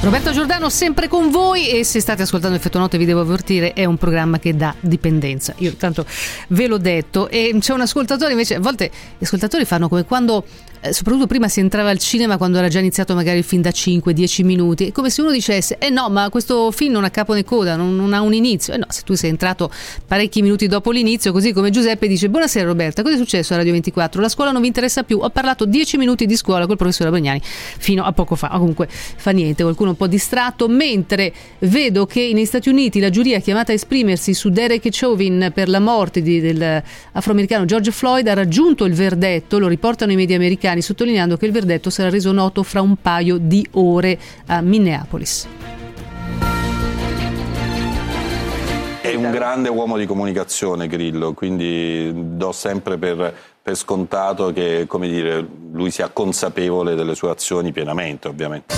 Roberto Giordano sempre con voi e se state ascoltando Effetto Notte vi devo avvertire è un programma che dà dipendenza. Io tanto ve l'ho detto e c'è un ascoltatore invece, a volte gli ascoltatori fanno come quando eh, soprattutto prima si entrava al cinema quando era già iniziato magari il film da 5-10 minuti, come se uno dicesse eh no ma questo film non ha capo né coda, non, non ha un inizio, eh no se tu sei entrato parecchi minuti dopo l'inizio così come Giuseppe dice buonasera Roberta, cosa è successo a Radio 24? La scuola non vi interessa più, ho parlato 10 minuti di scuola col professore Bagnani fino a poco fa, ma comunque fa niente, qualcuno un po' distratto, mentre vedo che negli Stati Uniti la giuria chiamata a esprimersi su Derek Chauvin per la morte di, dell'afroamericano George Floyd ha raggiunto il verdetto, lo riportano i media americani americani, sottolineando che il verdetto sarà reso noto fra un paio di ore a Minneapolis. È un grande uomo di comunicazione Grillo, quindi do sempre per, per scontato che dire, lui sia consapevole delle sue azioni pienamente, ovviamente.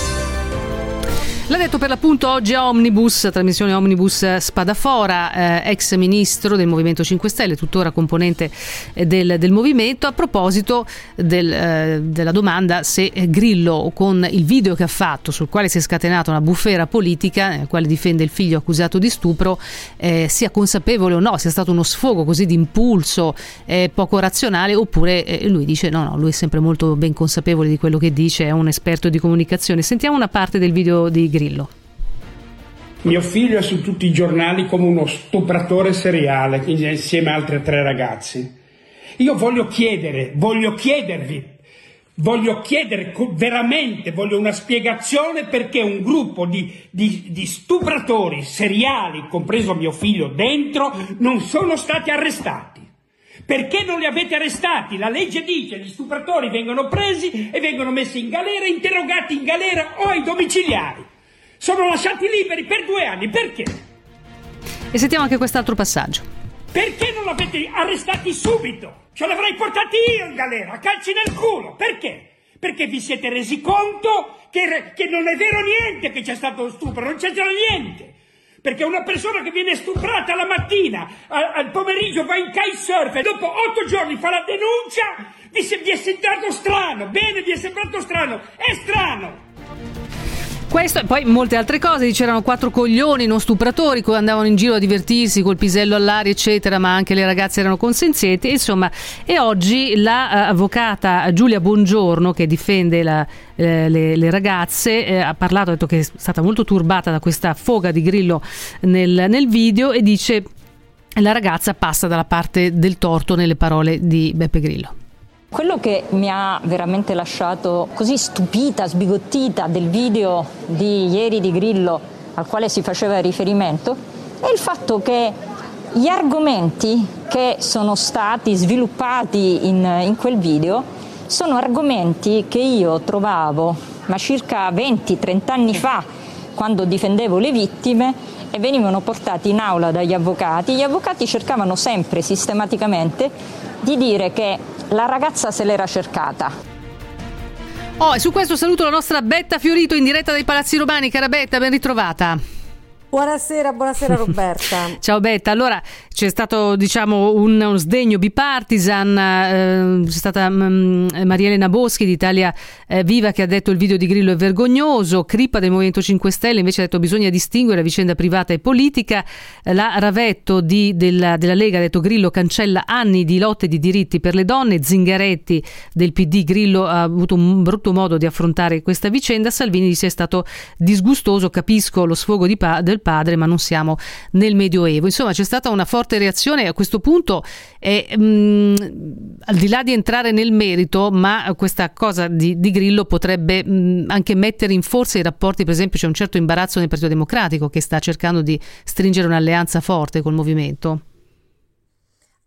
Detto per l'appunto oggi a Omnibus, trasmissione Omnibus Spadafora, eh, ex ministro del Movimento 5 Stelle, tuttora componente eh, del, del movimento, a proposito del, eh, della domanda se Grillo con il video che ha fatto sul quale si è scatenata una bufera politica, nel quale difende il figlio accusato di stupro, eh, sia consapevole o no, sia stato uno sfogo così di impulso eh, poco razionale oppure eh, lui dice no, no, lui è sempre molto ben consapevole di quello che dice, è un esperto di comunicazione. Sentiamo una parte del video di Grillo. Mio figlio è su tutti i giornali come uno stupratore seriale insieme a altri tre ragazzi. Io voglio chiedere, voglio chiedervi, voglio chiedere veramente, voglio una spiegazione perché un gruppo di, di, di stupratori seriali, compreso mio figlio dentro, non sono stati arrestati. Perché non li avete arrestati? La legge dice che gli stupratori vengono presi e vengono messi in galera, interrogati in galera o ai domiciliari sono lasciati liberi per due anni. Perché? E sentiamo anche quest'altro passaggio. Perché non l'avete arrestati subito? Ce l'avrei portati io in galera, a calci nel culo. Perché? Perché vi siete resi conto che, che non è vero niente che c'è stato lo stupro, non c'è già niente. Perché una persona che viene stuprata la mattina, al, pomeriggio va in kitesurf e dopo otto giorni fa la denuncia, vi, vi è sembrato strano. Bene, vi è sembrato strano. È strano. Questo e poi molte altre cose, c'erano quattro coglioni, non stupratori, che andavano in giro a divertirsi col pisello all'aria, eccetera, ma anche le ragazze erano consenzienti, insomma. E oggi l'avvocata eh, Giulia Bongiorno, che difende la, eh, le, le, ragazze, eh, ha parlato, ha detto che è stata molto turbata da questa foga di Grillo nel, nel video e dice la ragazza passa dalla parte del torto nelle parole di Beppe Grillo. Quello che mi ha veramente lasciato così stupita, sbigottita del video di ieri di Grillo al quale si faceva riferimento è il fatto che gli argomenti che sono stati sviluppati in, in quel video sono argomenti che io trovavo ma circa 20-30 anni fa quando difendevo le vittime e venivano portati in aula dagli avvocati. Gli avvocati cercavano sempre sistematicamente di dire che la ragazza se l'era cercata. Oh, e su questo saluto la nostra Betta Fiorito in diretta dai Palazzi Romani. Cara Betta, ben ritrovata. Buonasera, buonasera Roberta. Ciao Betta, allora c'è stato diciamo un, uno sdegno bipartisan, eh, c'è stata um, Maria Elena Boschi di Italia eh, Viva che ha detto il video di Grillo è vergognoso, Crippa del Movimento 5 Stelle invece ha detto bisogna distinguere la vicenda privata e politica, eh, la Ravetto di, della, della, Lega ha detto Grillo cancella anni di lotte di diritti per le donne, Zingaretti del PD, Grillo ha avuto un brutto modo di affrontare questa vicenda, Salvini dice è stato disgustoso, capisco lo sfogo di pa- del padre, ma non siamo nel Medioevo. Insomma, c'è stata una forte reazione a questo punto, e, mh, mm, al di là di entrare nel merito, ma questa cosa di, di Grillo potrebbe mh, mm, anche mettere in forza i rapporti, per esempio c'è un certo imbarazzo nel Partito Democratico che sta cercando di stringere un'alleanza forte col movimento.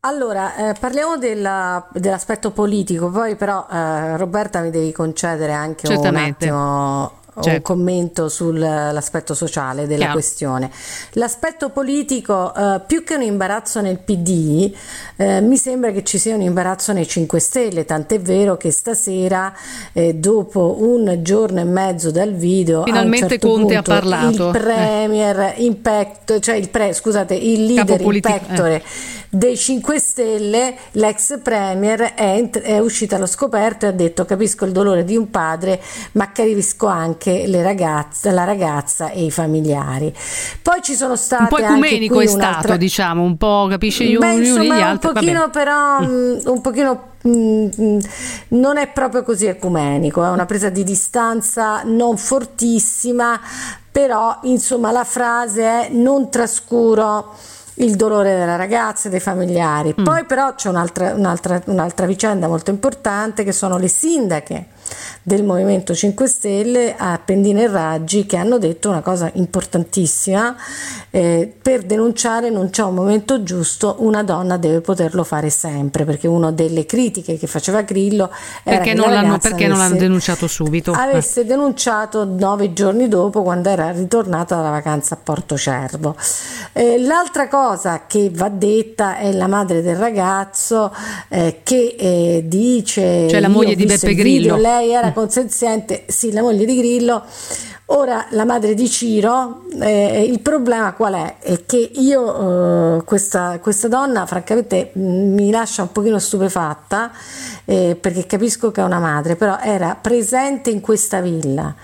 Allora, eh, parliamo della, dell'aspetto politico, poi però eh, Roberta mi devi concedere anche Certamente. un attimo certo. un commento sull'aspetto sociale della Chiaro. questione. L'aspetto politico, eh, più che un imbarazzo nel PD, eh, mi sembra che ci sia un imbarazzo nei 5 Stelle, tant'è vero che stasera, eh, dopo un giorno e mezzo dal video, finalmente certo Conte punto, ha parlato. Il premier, eh. impact, cioè il pre, scusate, il leader in pectore eh dei 5 Stelle, l'ex premier è, è uscita allo scoperto e ha detto capisco il dolore di un padre, ma capisco anche le ragazze, la ragazza e i familiari. Poi ci sono state un po' ecumenico è stato, diciamo, un po' capisce gli uni gli altri. Un pochino però, mm. un pochino mm, non è proprio così ecumenico, è una presa di distanza non fortissima, però insomma la frase è non trascuro il dolore della ragazza e dei familiari. Mm. Poi però c'è un'altra, un'altra, un'altra vicenda molto importante che sono le sindache del Movimento 5 Stelle a Pendine e Raggi che hanno detto una cosa importantissima eh, per denunciare non c'è un momento giusto una donna deve poterlo fare sempre perché una delle critiche che faceva Grillo era perché non, l'hanno, perché non l'hanno denunciato subito? avesse eh. denunciato nove giorni dopo quando era ritornata dalla vacanza a Porto Cervo. Eh, l'altra cosa che va detta è la madre del ragazzo eh, che eh, dice cioè la moglie di Beppe Grillo. video, lei era consenziente, sì, la moglie di Grillo. Ora la madre di Ciro, eh, il problema qual è? È che io, eh, questa, questa, donna, francamente mi lascia un pochino stupefatta eh, perché capisco che è una madre, però era presente in questa villa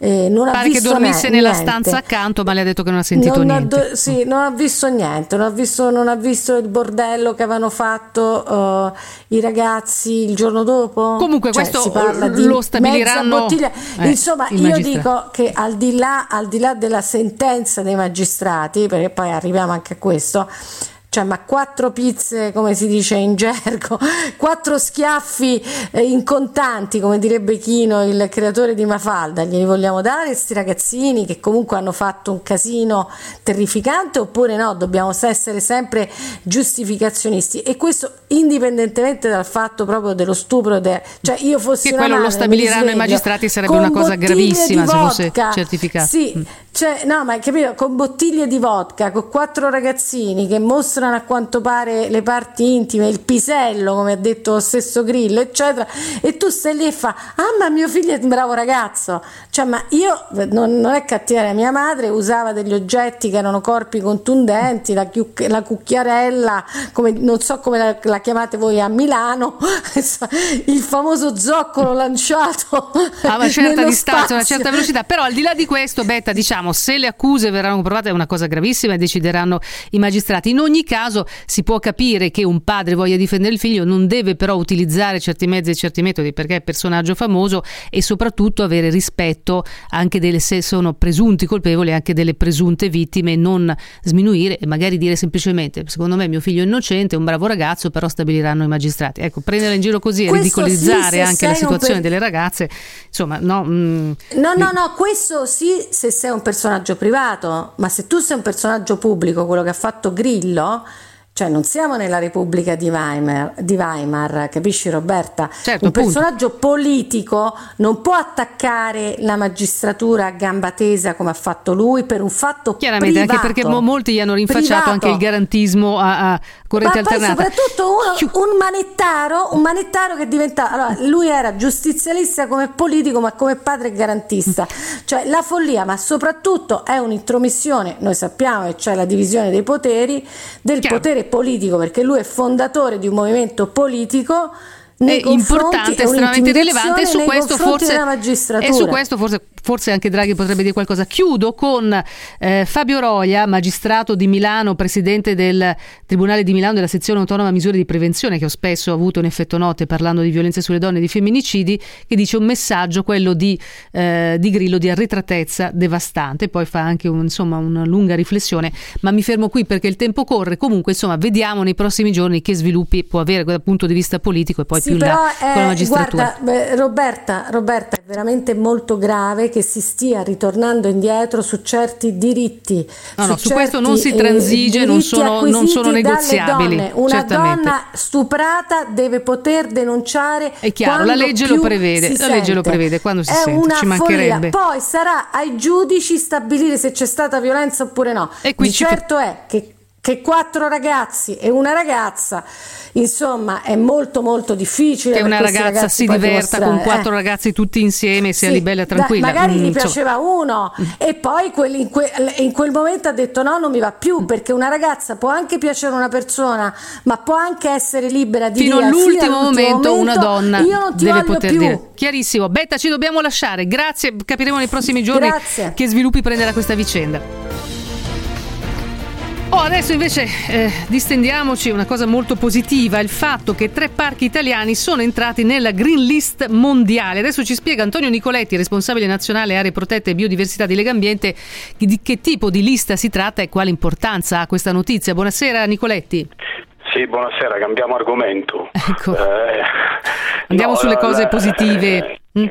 eh, non Pare ha visto che dormisse nella niente. stanza accanto, ma le ha detto che non ha sentito non niente. Ha do- sì, non ha visto niente, non ha visto, non ha visto il bordello che avevano fatto uh, i ragazzi il giorno dopo. Comunque, cioè, questo lo stabiliranno. Eh, Insomma, io dico che al di, là, al di là della sentenza dei magistrati, perché poi arriviamo anche a questo cioè ma quattro pizze come si dice in gergo quattro schiaffi eh, in contanti come direbbe Chino il creatore di Mafalda. Glieli vogliamo dare questi ragazzini che comunque hanno fatto un casino terrificante oppure no dobbiamo essere sempre giustificazionisti? E questo indipendentemente dal fatto proprio dello stupro de... cioè io fossi che quello madre, lo stabiliranno i magistrati sarebbe una cosa gravissima se fosse certificato. Sì mm. Cioè, no ma capito? Con bottiglie di vodka con quattro ragazzini che mostrano a quanto pare le parti intime, il pisello, come ha detto lo stesso Grillo, eccetera, e tu stai lì e fa, ah ma mio figlio è un bravo ragazzo, cioè ma io, non, non è cattiveria, mia madre usava degli oggetti che erano corpi contundenti, la, chiuc- la cucchiarella, come, non so come la, la, chiamate voi a Milano, il famoso zoccolo lanciato a una certa distanza, a una certa velocità, però al di là di questo, Betta, diciamo, se le accuse verranno provate è una cosa gravissima e decideranno i magistrati. In ogni caso si può capire che un padre voglia difendere il figlio, non deve però utilizzare certi mezzi e certi metodi perché è personaggio famoso e soprattutto avere rispetto anche delle se sono presunti colpevoli anche delle presunte vittime, non sminuire e magari dire semplicemente secondo me mio figlio è innocente, è un bravo ragazzo, però stabiliranno i magistrati. Ecco, prendere in giro così e ridicolizzare sì, anche la situazione per... delle ragazze, insomma, no. Mm, no, no, no, questo sì se sei un personaggio privato, ma se tu sei un personaggio pubblico, quello che ha fatto Grillo, cioè non siamo nella Repubblica di Weimar, di Weimar capisci Roberta? Certo, un appunto. personaggio politico non può attaccare la magistratura a gamba tesa come ha fatto lui per un fatto Chiaramente, privato. anche perché molti gli hanno rinfacciato privato. anche il garantismo a, a corrente Ma alternata. poi soprattutto uno, un manettaro, un manettaro che diventa allora, lui era giustizialista come politico ma come padre garantista. Cioè la follia, ma soprattutto è un'intromissione, noi sappiamo che c'è la divisione dei poteri, del Chiaro. potere politico perché lui è fondatore di un movimento politico importante, estremamente rilevante e su questo forse e su questo forse, forse anche Draghi potrebbe dire qualcosa. Chiudo con eh, Fabio Roia, magistrato di Milano, presidente del Tribunale di Milano della sezione autonoma misure di prevenzione che ho spesso avuto un effetto note parlando di violenze sulle donne e di femminicidi, che dice un messaggio quello di, eh, di Grillo di arretratezza devastante, poi fa anche un, insomma una lunga riflessione, ma mi fermo qui perché il tempo corre. Comunque insomma vediamo nei prossimi giorni che sviluppi può avere dal punto di vista politico e poi sì, più però là è, con la magistratura. Guarda, beh, Roberta, Roberta, è veramente molto grave che si stia ritornando indietro su certi diritti. No, no, su, su questo non si certi, transige, eh, non sono, non sono negoziabili. Una certamente. donna stuprata deve poter denunciare. È chiaro, la legge lo prevede, la legge lo prevede quando si è sente, ci mancherebbe. Follia. Poi sarà ai giudici stabilire se c'è stata violenza oppure no. E qui Di certo è che che quattro ragazzi e una ragazza, insomma, è molto molto difficile. Che una ragazza si diverta con quattro eh. ragazzi tutti insieme sia sì, libella e tranquilla. Da, magari mm, gli piaceva uno mm. e poi in, que, in, quel momento ha detto no, non mi va più, perché una ragazza può anche piacere a una persona, ma può anche essere libera di fino dire all'ultimo fino momento, momento una donna deve poter più. dire. Chiarissimo. Betta, ci dobbiamo lasciare. Grazie, capiremo nei prossimi giorni Grazie. che sviluppi prenderà questa vicenda. Oh, adesso invece eh, distendiamoci una cosa molto positiva, il fatto che tre parchi italiani sono entrati nella Green List mondiale. Adesso ci spiega Antonio Nicoletti, responsabile nazionale aree protette e biodiversità di Legambiente, di che tipo di lista si tratta e quale importanza ha questa notizia. Buonasera Nicoletti. Sì, buonasera, cambiamo argomento. Ecco. Eh, Andiamo no, sulle la, cose positive. Eh, mm.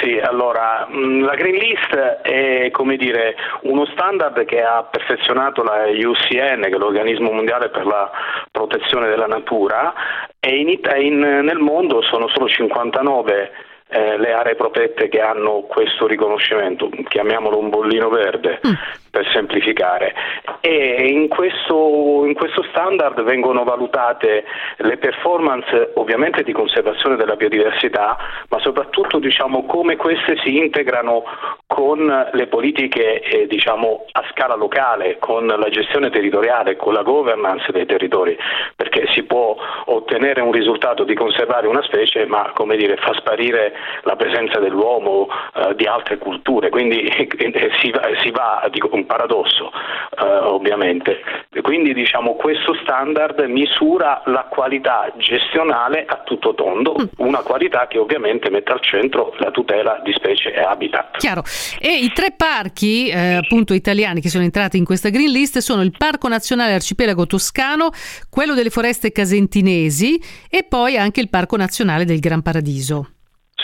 Sì, allora mm, la Green List è dire, uno standard che ha perfezionato la UCN, che è l'organismo mondiale per la protezione della natura, e in, in, nel mondo sono solo 59 eh, le aree protette che hanno questo riconoscimento, chiamiamolo un bollino verde mm. Per semplificare. E in questo, in questo, standard vengono valutate le performance ovviamente di conservazione della biodiversità, ma soprattutto diciamo, come queste si integrano con le politiche eh, diciamo, a scala locale, con la gestione territoriale, con la governance dei territori, perché si può ottenere un risultato di conservare una specie, ma come dire, fa sparire la presenza dell'uomo eh, di altre culture, quindi eh, si va, si va dico, un paradosso eh, ovviamente. Quindi diciamo questo standard misura la qualità gestionale a tutto tondo, mm. una qualità che ovviamente mette al centro la tutela di specie e habitat. Chiaro. E i tre parchi eh, appunto italiani che sono entrati in questa green list sono il Parco Nazionale Arcipelago Toscano, quello delle foreste casentinesi e poi anche il Parco Nazionale del Gran Paradiso.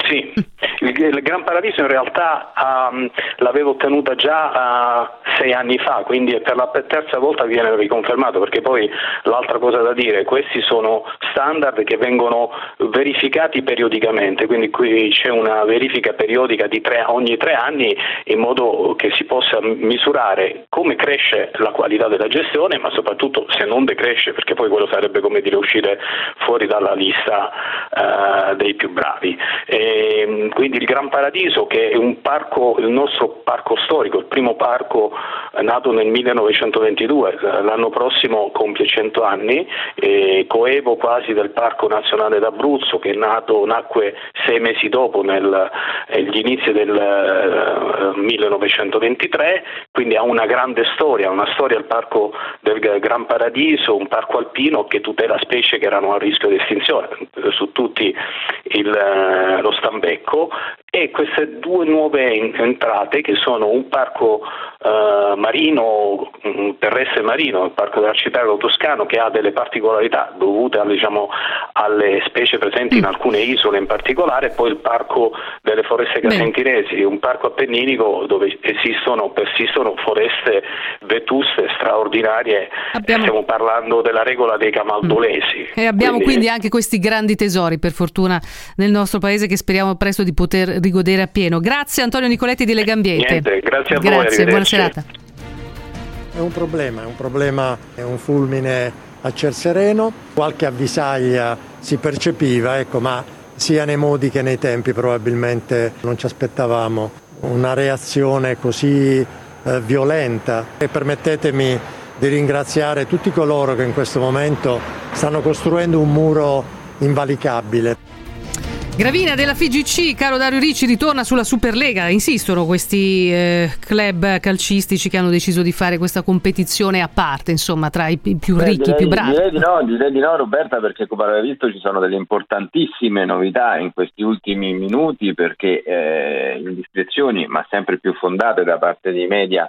Sì, il, Gran Paradiso in realtà um, l'avevo ottenuta già uh, sei anni fa, quindi per la terza volta viene riconfermato, perché poi l'altra cosa da dire, questi sono standard che vengono verificati periodicamente, quindi qui c'è una verifica periodica di tre, ogni tre anni in modo che si possa misurare come cresce la qualità della gestione, ma soprattutto se non decresce, perché poi quello sarebbe come dire uscire fuori dalla lista uh, dei più bravi. E, quindi il Gran Paradiso, che è parco, il nostro parco storico, il primo parco nato nel 1922, l'anno prossimo compie 100 anni, coevo quasi del Parco Nazionale d'Abruzzo che nato, nacque sei mesi dopo negli inizi del 1923, eh, quindi ha una grande storia, una storia il Parco del Gran Paradiso, un parco alpino che tutela specie che erano a rischio di estinzione, su tutti il, eh, lo stambecco e queste due nuove entrate che sono un parco uh, marino, terrestre marino, il parco dell'arcipelago toscano che ha delle particolarità dovute diciamo, alle specie presenti in mm. alcune isole in particolare, e poi il parco delle foreste casentinesi, un parco appenninico dove esistono, persistono foreste vetuste, straordinarie, abbiamo... stiamo parlando della regola dei camaldolesi. E abbiamo quindi... quindi anche questi grandi tesori per fortuna nel nostro paese che speriamo presto di poter rigodere appieno. Grazie Antonio Nicoletti di Legambiente. Niente, grazie a grazie, voi. Grazie, buona serata. È un problema, è un problema, è un fulmine a ciel sereno, qualche avvisaglia si percepiva, ecco, ma sia nei modi che nei tempi probabilmente non ci aspettavamo una reazione così eh, violenta. E permettetemi di ringraziare tutti coloro che in questo momento stanno costruendo un muro invalicabile. Gravina della FIGC, caro Dario Ricci, ritorna sulla Superlega. Insistono questi eh, club calcistici che hanno deciso di fare questa competizione a parte, insomma, tra i più ricchi, i più bravi. Direi di, no, direi di no, Roberta, perché come avete visto ci sono delle importantissime novità in questi ultimi minuti, perché eh, indiscrezioni, ma sempre più fondate da parte dei media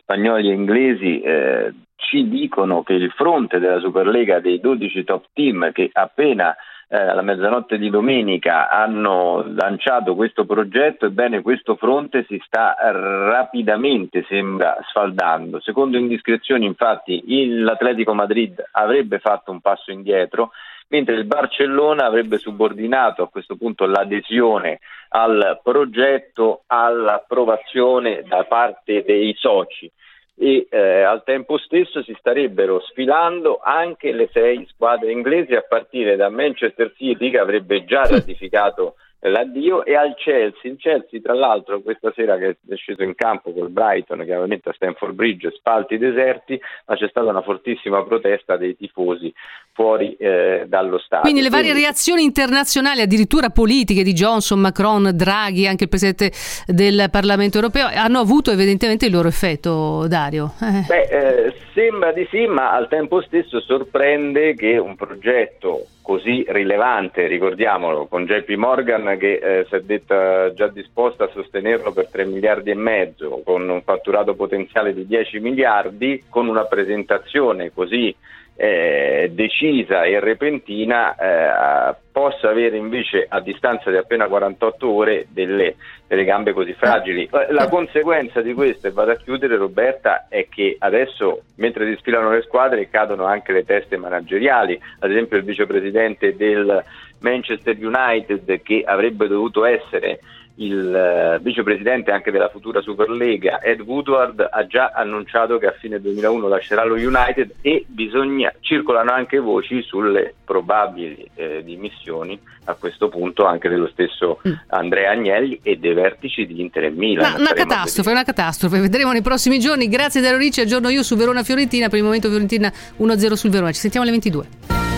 spagnoli e inglesi, eh, ci dicono che il fronte della Superlega dei 12 top team che appena eh, alla mezzanotte di domenica hanno lanciato questo progetto, ebbene questo fronte si sta rapidamente, sembra, sfaldando. Secondo indiscrezioni, infatti, l'Atletico Madrid avrebbe fatto un passo indietro, mentre il Barcellona avrebbe subordinato a questo punto l'adesione al progetto all'approvazione da parte dei soci. E eh, al tempo stesso si starebbero sfilando anche le sei squadre inglesi a partire da Manchester City che avrebbe già ratificato l'addio e al Chelsea. Il Chelsea, tra l'altro, questa sera che è sceso in campo col Brighton, che ovviamente a Stanford Bridge spalti deserti, ma c'è stata una fortissima protesta dei tifosi fuori eh, dallo stadio. Quindi le varie reazioni internazionali, addirittura politiche di Johnson, Macron, Draghi, anche il Presidente del Parlamento europeo, hanno avuto evidentemente il loro effetto, Dario. Eh. Beh, eh, sembra di sì, ma al tempo stesso sorprende che un progetto così rilevante, ricordiamolo, con JP Morgan che eh, si è detta già disposta a sostenerlo per 3 miliardi e mezzo, con un fatturato potenziale di 10 miliardi, con una presentazione così eh, decisa e repentina eh, possa avere invece a distanza di appena 48 ore delle, delle gambe così fragili. Eh, la conseguenza di questo, e vado a chiudere Roberta, è che adesso mentre si sfilano le squadre cadono anche le teste manageriali, ad esempio il vicepresidente del Manchester United che avrebbe dovuto essere il uh, vicepresidente anche della futura Superlega Ed Woodward ha già annunciato che a fine 2001 lascerà lo United e bisogna, circolano anche voci sulle probabili eh, dimissioni a questo punto anche dello stesso mm. Andrea Agnelli e dei vertici di Inter e Milan. Una, una catastrofe, una catastrofe, vedremo nei prossimi giorni. Grazie Dario Ricci, aggiorno io su Verona Fiorentina, per il momento Fiorentina 1-0 sul Verona, ci sentiamo alle 22.